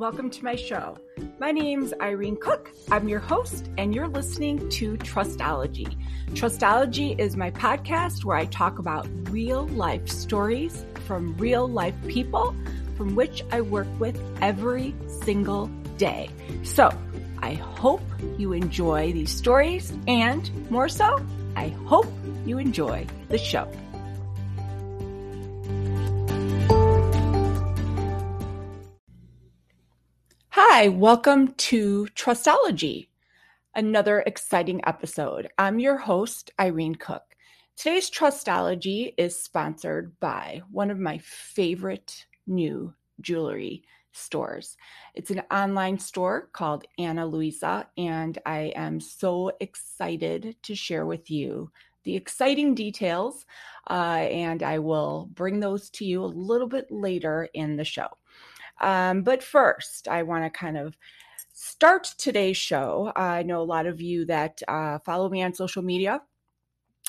welcome to my show. My name's Irene Cook. I'm your host, and you're listening to Trustology. Trustology is my podcast where I talk about real life stories from real life people from which I work with every single day. So I hope you enjoy these stories, and more so, I hope you enjoy the show. Hi, welcome to Trustology, another exciting episode. I'm your host, Irene Cook. Today's Trustology is sponsored by one of my favorite new jewelry stores. It's an online store called Ana Luisa, and I am so excited to share with you the exciting details, uh, and I will bring those to you a little bit later in the show. Um, but first, I want to kind of start today's show. I know a lot of you that uh, follow me on social media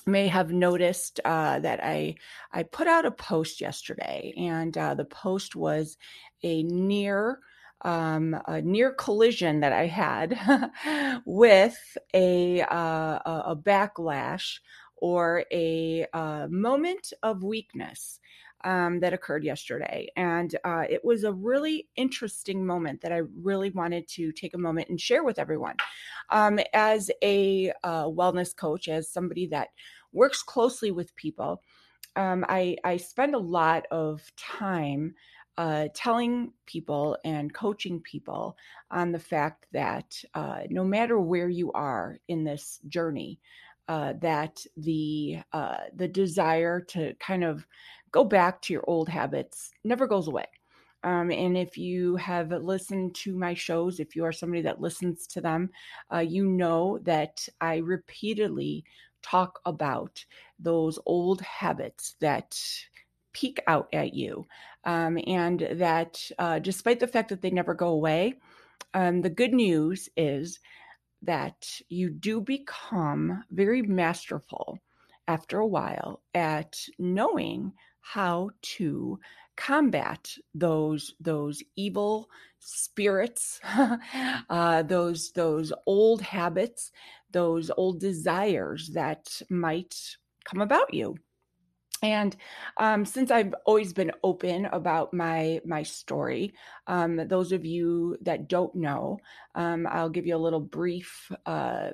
may have noticed uh, that I I put out a post yesterday, and uh, the post was a near um, a near collision that I had with a uh, a backlash or a uh, moment of weakness um, that occurred yesterday. And uh, it was a really interesting moment that I really wanted to take a moment and share with everyone. Um, as a uh, wellness coach, as somebody that works closely with people, um, I, I spend a lot of time uh, telling people and coaching people on the fact that uh, no matter where you are in this journey, uh, that the uh, the desire to kind of go back to your old habits never goes away. Um, and if you have listened to my shows, if you are somebody that listens to them, uh, you know that I repeatedly talk about those old habits that peek out at you. Um, and that uh, despite the fact that they never go away, um, the good news is that you do become very masterful after a while at knowing how to combat those those evil spirits uh, those those old habits those old desires that might come about you and um, since I've always been open about my my story, um, those of you that don't know, um, I'll give you a little brief uh,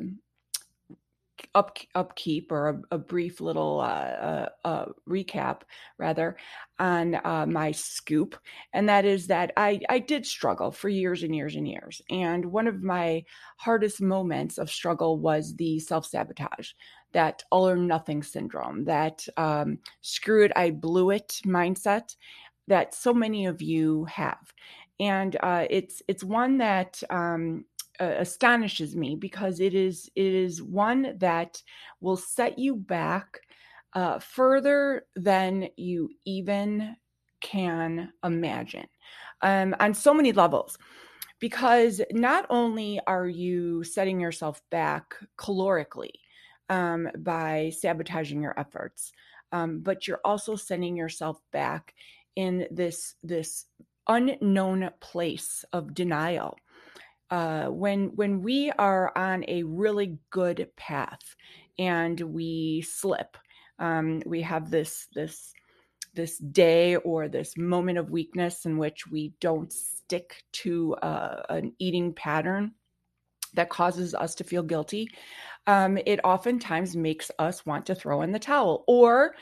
up, upkeep or a, a brief little uh, uh, recap, rather, on uh, my scoop, and that is that I I did struggle for years and years and years, and one of my hardest moments of struggle was the self sabotage that all or nothing syndrome, that um, screw it, I blew it mindset that so many of you have. And uh, it's it's one that um, uh, astonishes me because it is it is one that will set you back uh, further than you even can imagine um, on so many levels because not only are you setting yourself back calorically um, by sabotaging your efforts, um, but you're also sending yourself back in this this unknown place of denial. Uh, when when we are on a really good path and we slip, um, we have this this this day or this moment of weakness in which we don't stick to uh, an eating pattern that causes us to feel guilty, um, it oftentimes makes us want to throw in the towel or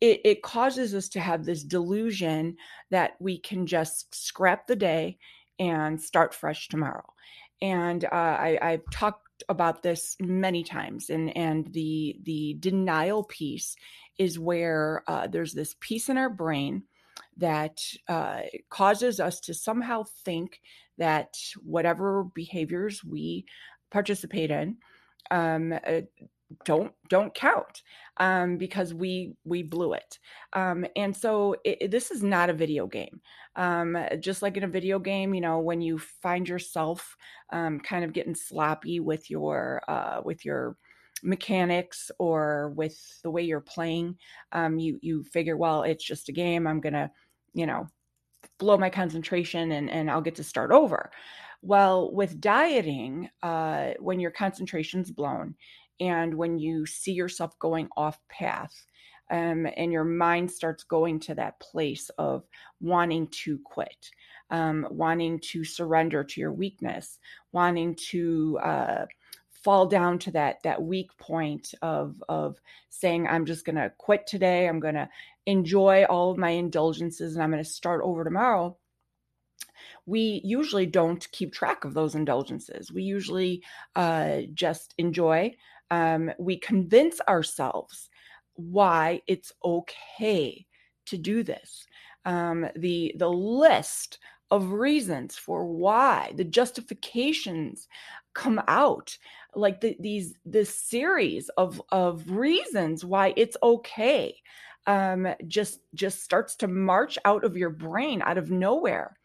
it, it causes us to have this delusion that we can just scrap the day and start fresh tomorrow. And uh, I, I've talked about this many times, and and the the denial piece is where uh, there's this piece in our brain that uh, causes us to somehow think that whatever behaviors we participate in um, uh, don't don't count um, because we we blew it. Um, and so it, this is not a video game. Um, just like in a video game you know when you find yourself um, kind of getting sloppy with your uh, with your mechanics or with the way you're playing um, you you figure well it's just a game. I'm gonna you know blow my concentration and, and I'll get to start over. Well, with dieting, uh, when your concentration's blown and when you see yourself going off path, um, and your mind starts going to that place of wanting to quit, um, wanting to surrender to your weakness, wanting to uh, fall down to that that weak point of of saying I'm just going to quit today. I'm going to enjoy all of my indulgences and I'm going to start over tomorrow. We usually don't keep track of those indulgences. We usually uh, just enjoy. Um, we convince ourselves why it's okay to do this. Um, the the list of reasons for why the justifications come out like the, these this series of of reasons why it's okay um just just starts to march out of your brain out of nowhere.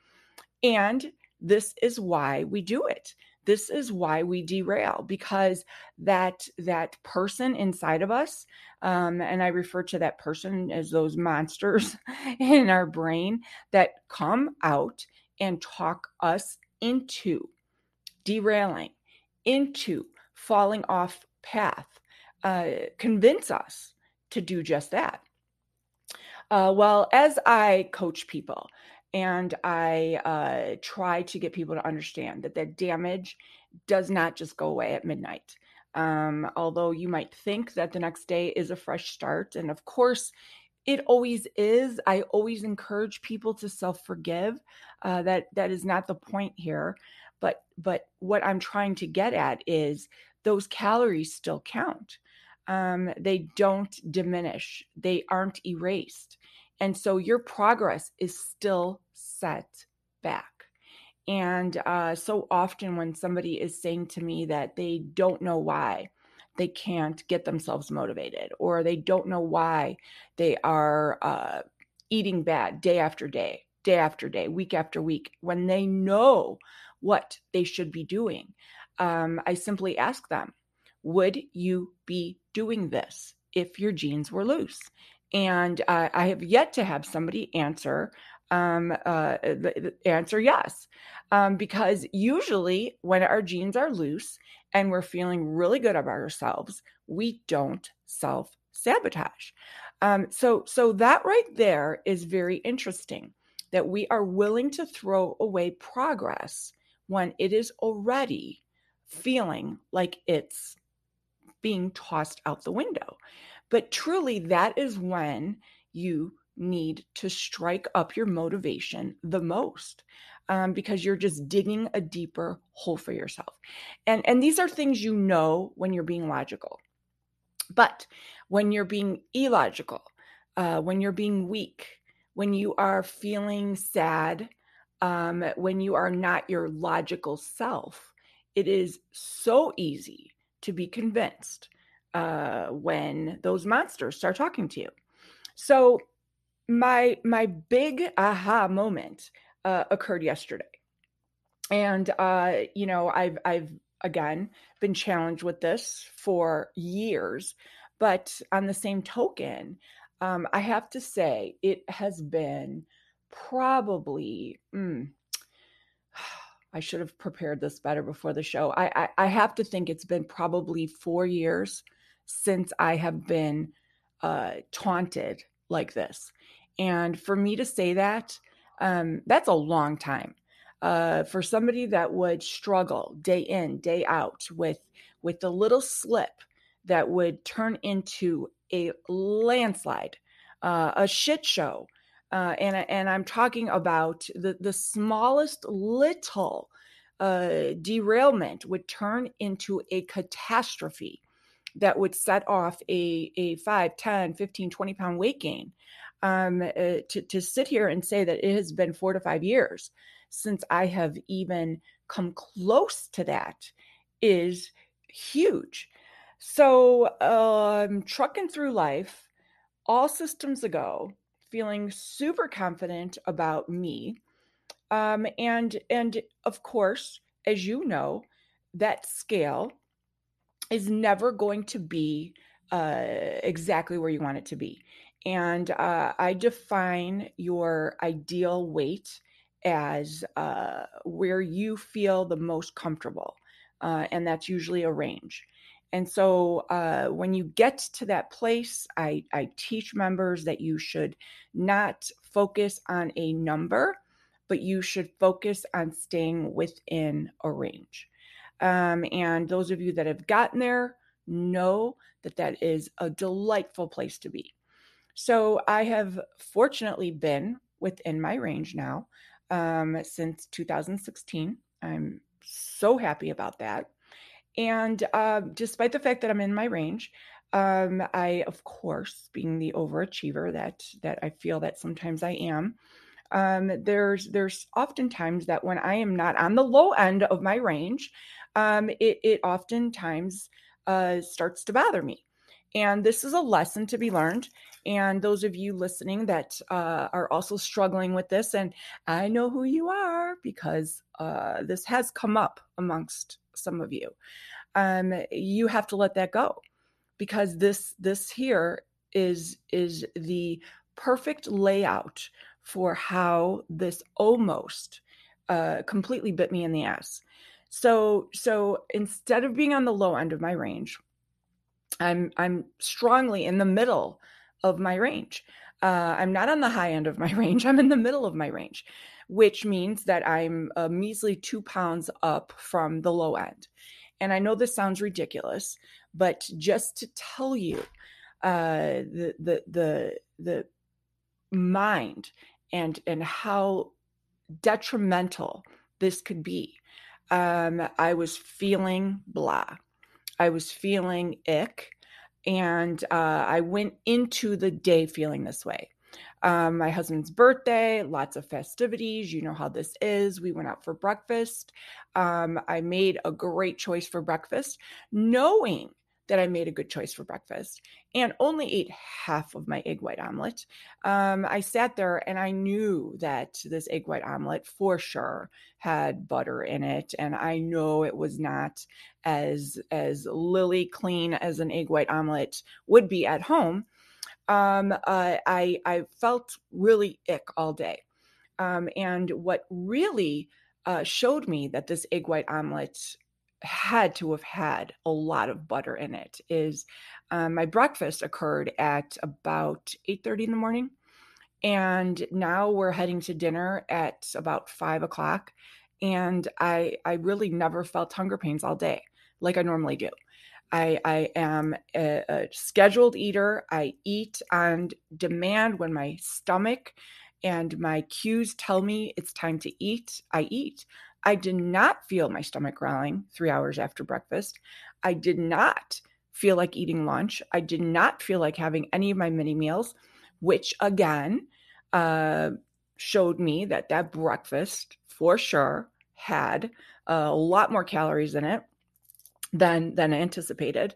And this is why we do it. This is why we derail because that that person inside of us um, and i refer to that person as those monsters in our brain that come out and talk us into derailing into falling off path uh, convince us to do just that uh, well as i coach people and I uh, try to get people to understand that that damage does not just go away at midnight. Um, although you might think that the next day is a fresh start, and of course, it always is. I always encourage people to self forgive. Uh, that that is not the point here, but but what I'm trying to get at is those calories still count. Um, they don't diminish. They aren't erased. And so your progress is still set back. And uh, so often, when somebody is saying to me that they don't know why they can't get themselves motivated, or they don't know why they are uh, eating bad day after day, day after day, week after week, when they know what they should be doing, um, I simply ask them, Would you be doing this if your jeans were loose? And uh, I have yet to have somebody answer um, uh, answer yes, um, because usually when our jeans are loose and we're feeling really good about ourselves, we don't self sabotage. Um, so, so that right there is very interesting that we are willing to throw away progress when it is already feeling like it's being tossed out the window. But truly, that is when you need to strike up your motivation the most um, because you're just digging a deeper hole for yourself. And, and these are things you know when you're being logical. But when you're being illogical, uh, when you're being weak, when you are feeling sad, um, when you are not your logical self, it is so easy to be convinced uh, when those monsters start talking to you. So my my big aha moment uh, occurred yesterday, and uh, you know I've I've again been challenged with this for years, but on the same token, um, I have to say it has been probably. Mm, I should have prepared this better before the show. I, I, I have to think it's been probably four years since I have been uh, taunted like this. And for me to say that, um, that's a long time. Uh, for somebody that would struggle day in, day out with with the little slip that would turn into a landslide, uh, a shit show, uh, and and I'm talking about the the smallest little uh, derailment would turn into a catastrophe that would set off a, a 5 10 15 20 pound weight gain um, uh, to, to sit here and say that it has been four to five years since i have even come close to that is huge. So um trucking through life all systems a go feeling super confident about me um and and of course as you know that scale is never going to be uh, exactly where you want it to be. And uh, I define your ideal weight as uh, where you feel the most comfortable. Uh, and that's usually a range. And so uh, when you get to that place, I, I teach members that you should not focus on a number, but you should focus on staying within a range. Um, and those of you that have gotten there know that that is a delightful place to be. So I have fortunately been within my range now um, since 2016. I'm so happy about that. And uh, despite the fact that I'm in my range, um, I, of course, being the overachiever that that I feel that sometimes I am, um, there's there's oftentimes that when I am not on the low end of my range, um, it it oftentimes uh, starts to bother me. And this is a lesson to be learned. And those of you listening that uh, are also struggling with this, and I know who you are because uh, this has come up amongst some of you. Um, you have to let that go because this this here is is the perfect layout for how this almost uh, completely bit me in the ass. So so instead of being on the low end of my range, I'm I'm strongly in the middle of my range. Uh, I'm not on the high end of my range. I'm in the middle of my range, which means that I'm a measly two pounds up from the low end. And I know this sounds ridiculous, but just to tell you, uh, the the the the mind and and how detrimental this could be. Um, I was feeling blah. I was feeling ick. And uh, I went into the day feeling this way. Um, my husband's birthday, lots of festivities. You know how this is. We went out for breakfast. Um, I made a great choice for breakfast, knowing that I made a good choice for breakfast and only ate half of my egg white omelet. Um, I sat there and I knew that this egg white omelet for sure had butter in it, and I know it was not as as lily clean as an egg white omelet would be at home. Um, uh, I I felt really ick all day, um, and what really uh, showed me that this egg white omelet had to have had a lot of butter in it is um, my breakfast occurred at about 8.30 in the morning and now we're heading to dinner at about five o'clock and i i really never felt hunger pains all day like i normally do. I i am a, a scheduled eater. I eat on demand when my stomach and my cues tell me it's time to eat. I eat I did not feel my stomach growling three hours after breakfast. I did not feel like eating lunch. I did not feel like having any of my mini meals, which again uh, showed me that that breakfast for sure had a lot more calories in it than than anticipated.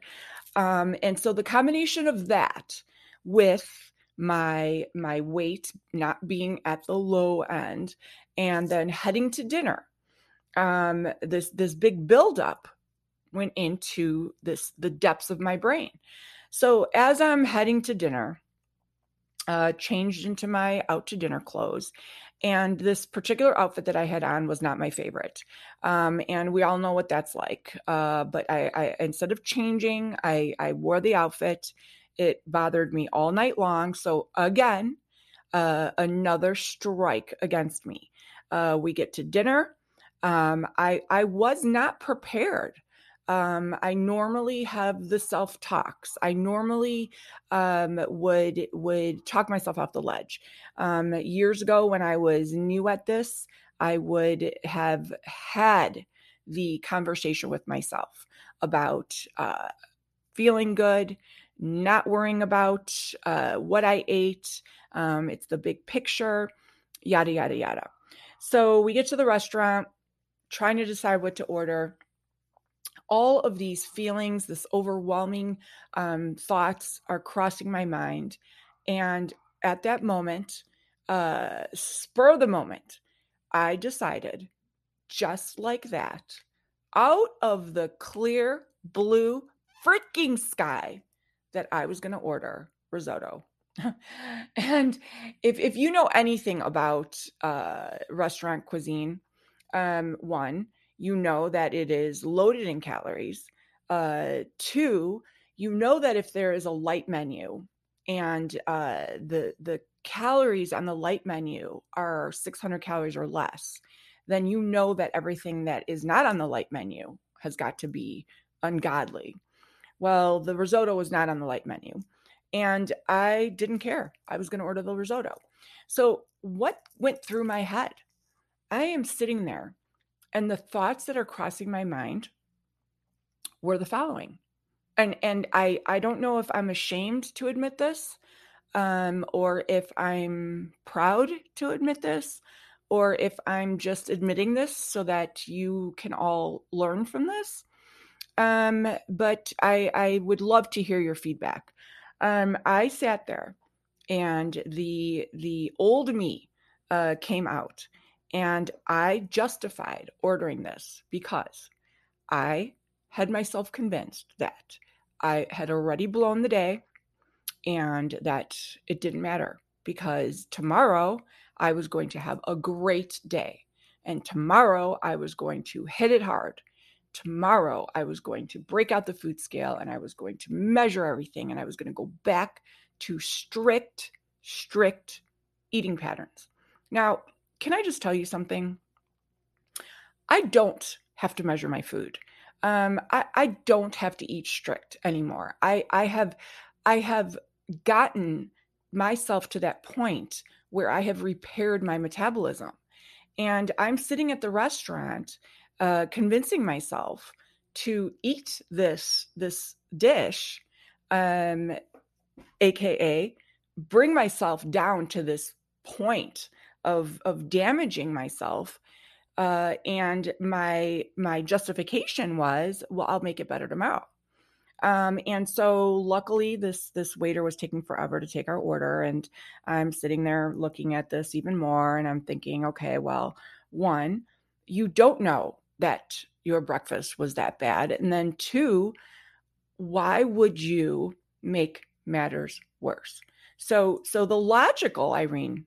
Um, and so the combination of that with my my weight not being at the low end and then heading to dinner um, this this big buildup went into this the depths of my brain. So as I'm heading to dinner, uh, changed into my out to dinner clothes. And this particular outfit that I had on was not my favorite. Um, and we all know what that's like. Uh, but I, I, instead of changing, I, I wore the outfit. It bothered me all night long. So again, uh, another strike against me. Uh, we get to dinner um, I I was not prepared. Um, I normally have the self talks. I normally um, would would talk myself off the ledge. Um, years ago, when I was new at this, I would have had the conversation with myself about uh, feeling good, not worrying about uh, what I ate. Um, it's the big picture, yada yada yada. So we get to the restaurant trying to decide what to order. All of these feelings, this overwhelming um, thoughts are crossing my mind. And at that moment, uh, spur of the moment, I decided just like that, out of the clear blue freaking sky, that I was going to order risotto. and if if you know anything about uh, restaurant cuisine, um, one, you know that it is loaded in calories. Uh, two, you know that if there is a light menu and uh, the the calories on the light menu are 600 calories or less, then you know that everything that is not on the light menu has got to be ungodly. Well, the risotto was not on the light menu. And I didn't care. I was going to order the risotto. So, what went through my head? I am sitting there, and the thoughts that are crossing my mind were the following. And and I I don't know if I'm ashamed to admit this, um, or if I'm proud to admit this, or if I'm just admitting this so that you can all learn from this. Um, but I, I would love to hear your feedback. Um, I sat there and the the old me uh, came out and I justified ordering this because I had myself convinced that I had already blown the day and that it didn't matter because tomorrow I was going to have a great day. And tomorrow I was going to hit it hard. Tomorrow I was going to break out the food scale and I was going to measure everything and I was going to go back to strict, strict eating patterns. Now, can I just tell you something? I don't have to measure my food. Um, I, I don't have to eat strict anymore. I, I have I have gotten myself to that point where I have repaired my metabolism. And I'm sitting at the restaurant uh, convincing myself to eat this this dish, um, aka bring myself down to this point of of damaging myself. Uh, and my my justification was, well, I'll make it better tomorrow. Um, and so luckily this this waiter was taking forever to take our order and I'm sitting there looking at this even more and I'm thinking, okay, well, one, you don't know that your breakfast was that bad. And then two, why would you make matters worse? So so the logical Irene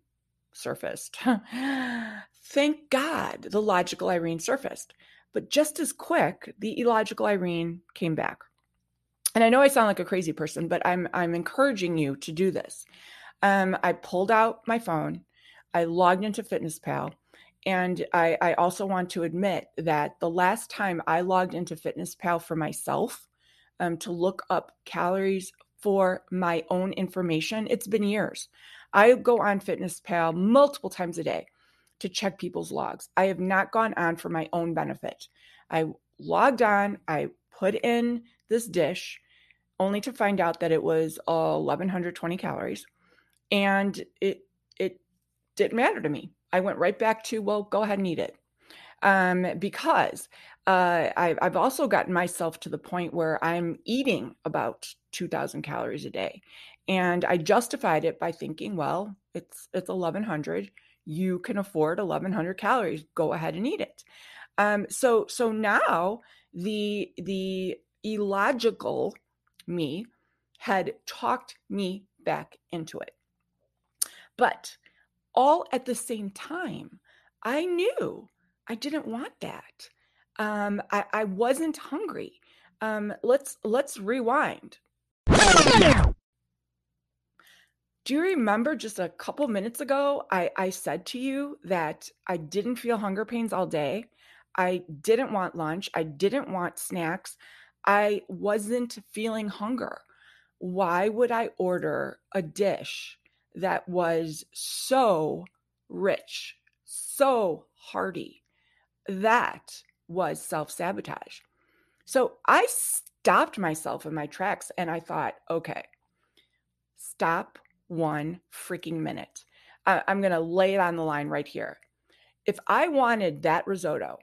surfaced. Thank God the logical Irene surfaced. But just as quick, the illogical Irene came back and I know I sound like a crazy person, but I'm I'm encouraging you to do this. Um, I pulled out my phone, I logged into Fitness Pal, and I, I also want to admit that the last time I logged into Fitness Pal for myself um, to look up calories for my own information, it's been years. I go on Fitness Pal multiple times a day to check people's logs. I have not gone on for my own benefit. I logged on, I put in this dish, only to find out that it was uh, 1120 calories and it it didn't matter to me i went right back to well go ahead and eat it um, because uh, I, i've also gotten myself to the point where i'm eating about 2000 calories a day and i justified it by thinking well it's it's 1100 you can afford 1100 calories go ahead and eat it um, so so now the the illogical me had talked me back into it. But all at the same time, I knew I didn't want that. Um, I, I wasn't hungry. Um, let's let's rewind. Do you remember just a couple minutes ago, I, I said to you that I didn't feel hunger pains all day? I didn't want lunch. I didn't want snacks. I wasn't feeling hunger. Why would I order a dish that was so rich, so hearty? That was self sabotage. So I stopped myself in my tracks and I thought, okay, stop one freaking minute. I- I'm going to lay it on the line right here. If I wanted that risotto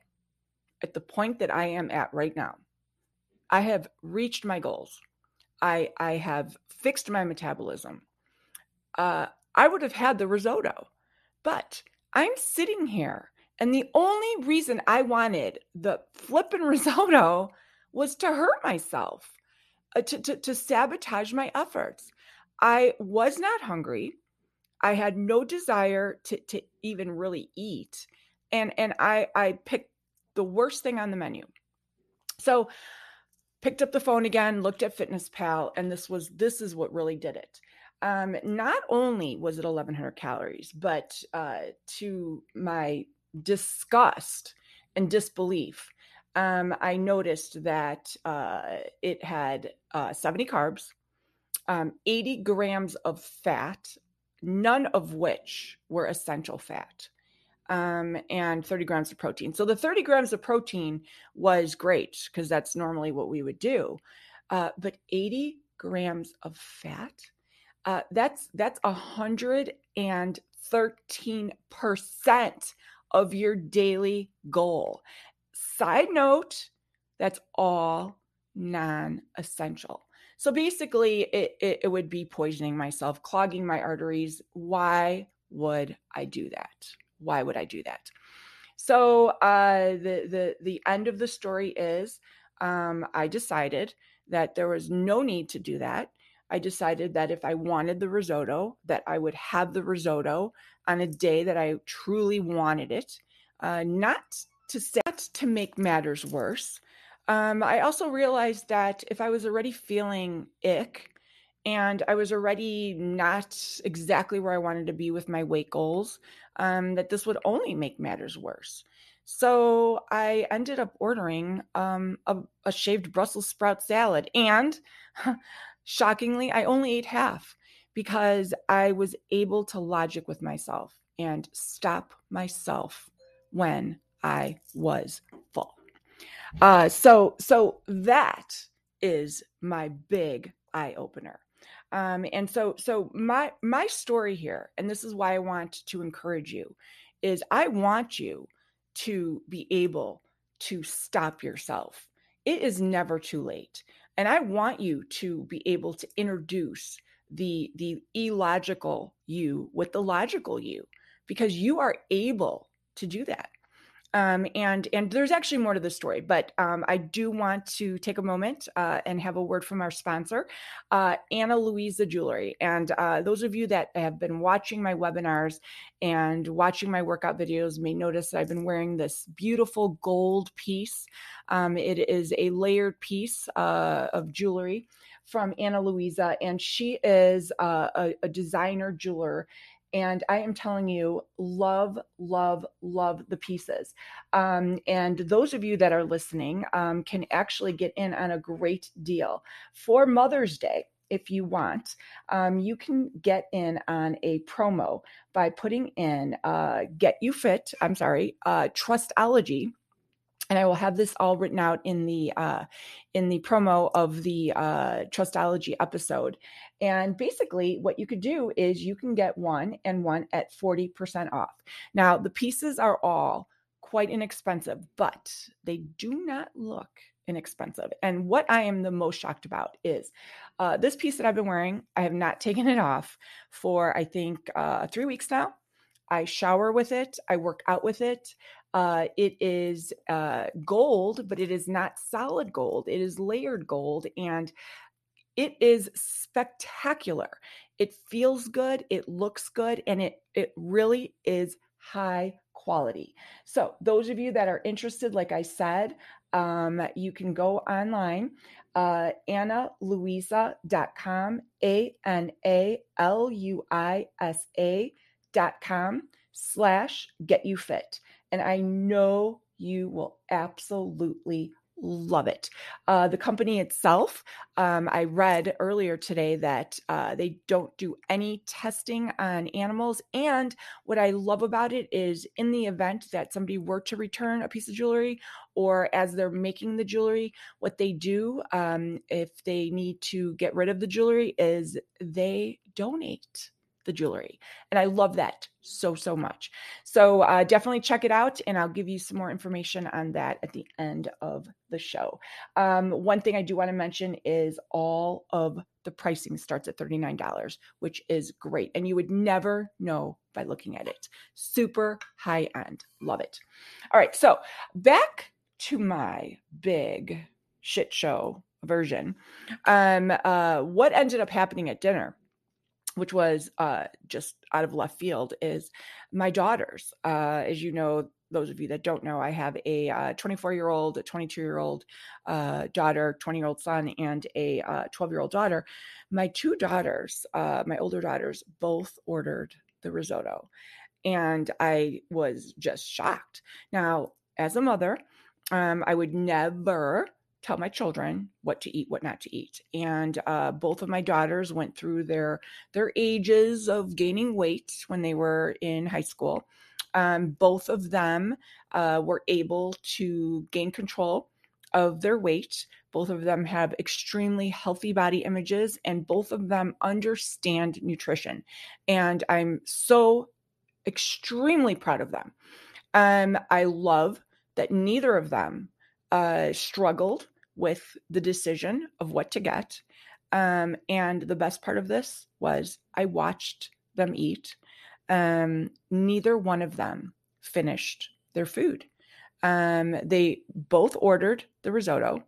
at the point that I am at right now, I have reached my goals. I I have fixed my metabolism. Uh, I would have had the risotto, but I'm sitting here, and the only reason I wanted the flippin' risotto was to hurt myself. uh, to, to, to sabotage my efforts. I was not hungry. I had no desire to, to even really eat. And, and I, I picked the worst thing on the menu. So picked up the phone again, looked at Fitness Pal, and this was this is what really did it. Um, not only was it 1100 calories, but uh, to my disgust and disbelief, um, I noticed that uh, it had uh, 70 carbs, um, 80 grams of fat, none of which were essential fat um, and 30 grams of protein. So the 30 grams of protein was great because that's normally what we would do. Uh, but 80 grams of fat, uh, that's that's 113 percent of your daily goal. Side note, that's all non-essential. So basically, it, it, it would be poisoning myself, clogging my arteries. Why would I do that? why would I do that? So uh, the the the end of the story is um, I decided that there was no need to do that. I decided that if I wanted the risotto, that I would have the risotto on a day that I truly wanted it, uh, not to set to make matters worse. Um, I also realized that if I was already feeling ick and I was already not exactly where I wanted to be with my weight goals, um, that this would only make matters worse. So I ended up ordering um, a, a shaved Brussels sprout salad. And shockingly, I only ate half because I was able to logic with myself and stop myself when I was full. Uh, so, so that is my big eye opener. Um, and so, so my my story here, and this is why I want to encourage you, is I want you to be able to stop yourself. It is never too late, and I want you to be able to introduce the the illogical you with the logical you, because you are able to do that. Um, and and there's actually more to the story, but um, I do want to take a moment uh, and have a word from our sponsor, uh, Ana Luisa Jewelry. And uh, those of you that have been watching my webinars and watching my workout videos may notice that I've been wearing this beautiful gold piece. Um, it is a layered piece uh, of jewelry from Ana Luisa, and she is uh, a, a designer jeweler and I am telling you, love, love, love the pieces. Um, and those of you that are listening um, can actually get in on a great deal for Mother's Day. If you want, um, you can get in on a promo by putting in uh, Get You Fit, I'm sorry, uh, Trustology and I will have this all written out in the uh, in the promo of the uh, Trustology episode. And basically, what you could do is you can get one and one at forty percent off. Now, the pieces are all quite inexpensive, but they do not look inexpensive. And what I am the most shocked about is uh, this piece that I've been wearing. I have not taken it off for I think uh, three weeks now. I shower with it. I work out with it. Uh, it is uh, gold, but it is not solid gold. It is layered gold, and it is spectacular. It feels good. It looks good, and it it really is high quality. So, those of you that are interested, like I said, um, you can go online, uh, analuisa.com, A N A L U I S A.com slash get you fit and I know you will absolutely love it. Uh, the company itself, um, I read earlier today that uh, they don't do any testing on animals. And what I love about it is in the event that somebody were to return a piece of jewelry or as they're making the jewelry, what they do um, if they need to get rid of the jewelry is they donate the jewelry. And I love that so, so much. So uh, definitely check it out. And I'll give you some more information on that at the end of the show. Um, one thing I do want to mention is all of the pricing starts at $39, which is great. And you would never know by looking at it. Super high end. Love it. All right. So back to my big shit show version. Um, uh, what ended up happening at dinner? Which was uh, just out of left field is my daughters. Uh, as you know, those of you that don't know, I have a 24 uh, year old, a 22 year old uh, daughter, 20 year old son, and a 12 uh, year old daughter. My two daughters, uh, my older daughters, both ordered the risotto. And I was just shocked. Now, as a mother, um, I would never tell my children what to eat what not to eat and uh, both of my daughters went through their their ages of gaining weight when they were in high school um, both of them uh, were able to gain control of their weight. Both of them have extremely healthy body images, and both of them understand nutrition. And I'm so extremely proud of them. Um, I love that neither of them uh, struggled with the decision of what to get. Um, and the best part of this was I watched them eat um, neither one of them finished their food. Um, they both ordered the risotto.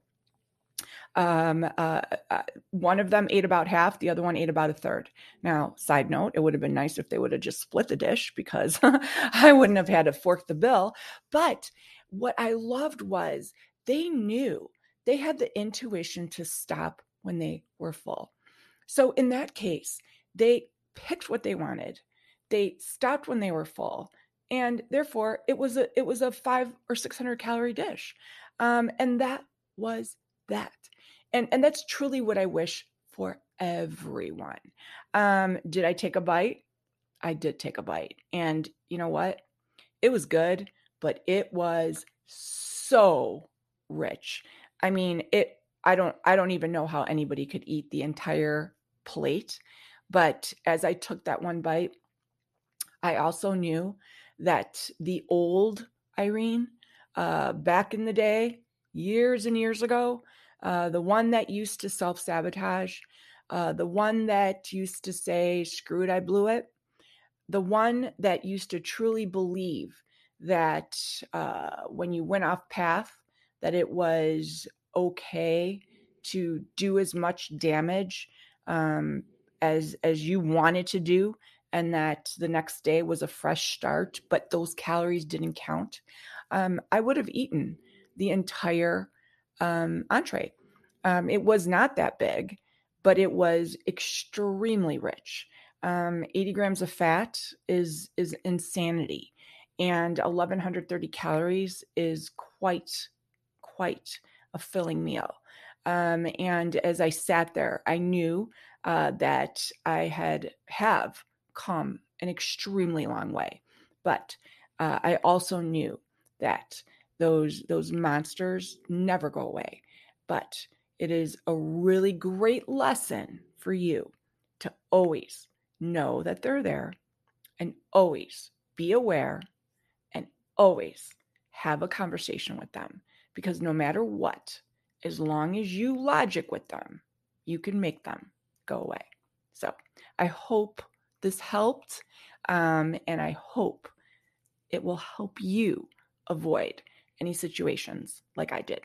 Um, uh, uh, one of them ate about half, the other one ate about a third. Now, side note, it would have been nice if they would have just split the dish because I wouldn't have had to fork the bill. But what I loved was they knew they had the intuition to stop when they were full. So in that case, they picked what they wanted. They stopped when they were full and therefore it was a it was a five or six hundred calorie dish. Um, and that was that. And and that's truly what i wish for everyone. Um, did i take a bite? I did take a bite. And you know what? It was good but it was so rich i mean it i don't i don't even know how anybody could eat the entire plate but as i took that one bite I also knew that the old Irene, uh, back in the day, years and years ago, uh, the one that used to self sabotage, uh, the one that used to say, screw it, I blew it, the one that used to truly believe that uh, when you went off path, that it was okay to do as much damage um, as as you wanted to do and that the next day was a fresh start, but those calories didn't count, um, I would have eaten the entire um, entree. Um, it was not that big, but it was extremely rich. Um, 80 grams of fat is is insanity, and 1130 calories is quite quite a filling meal. Um, and as I sat there, I knew uh, that I had have come an extremely long way. But uh, I also knew that those those monsters never go away. But it is a really great lesson for you to always know that they're there and always be aware and always have a conversation with them because no matter what, as long as you logic with them, you can make them go away. So I hope this helped. Um, and I hope it will help you avoid any situations like I did.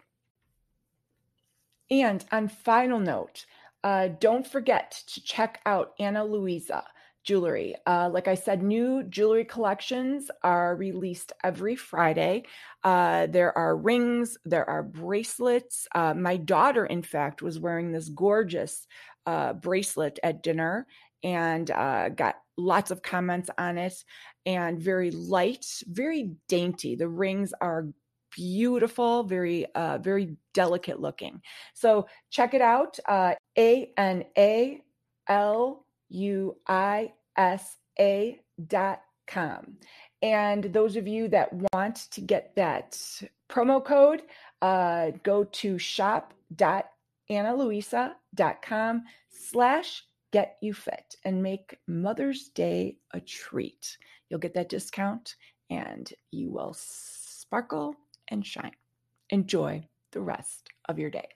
And on final note, uh, don't forget to check out Ana Luisa jewelry. Uh, like I said, new jewelry collections are released every Friday. Uh, there are rings, there are bracelets. Uh, my daughter, in fact, was wearing this gorgeous uh, bracelet at dinner, and uh, got lots of comments on it and very light, very dainty. The rings are beautiful, very, uh, very delicate looking. So check it out. Uh, a N A L U I S A dot com. And those of you that want to get that promo code, uh, go to shop.analuisa.com slash get you fit and make Mother's Day a treat. You'll get that discount and you will sparkle and shine. Enjoy the rest of your day.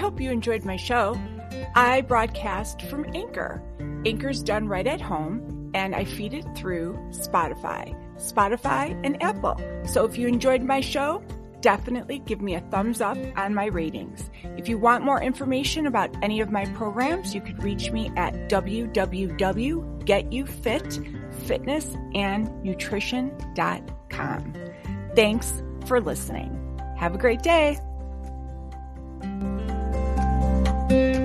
Hope you enjoyed my show. I broadcast from Anchor. Anchor's done right at home and I feed it through Spotify, Spotify and Apple. So if you enjoyed my show, definitely give me a thumbs up on my ratings. If you want more information about any of my programs, you could reach me at www.getyoufitfitnessandnutrition.com. Thanks for listening. Have a great day thank you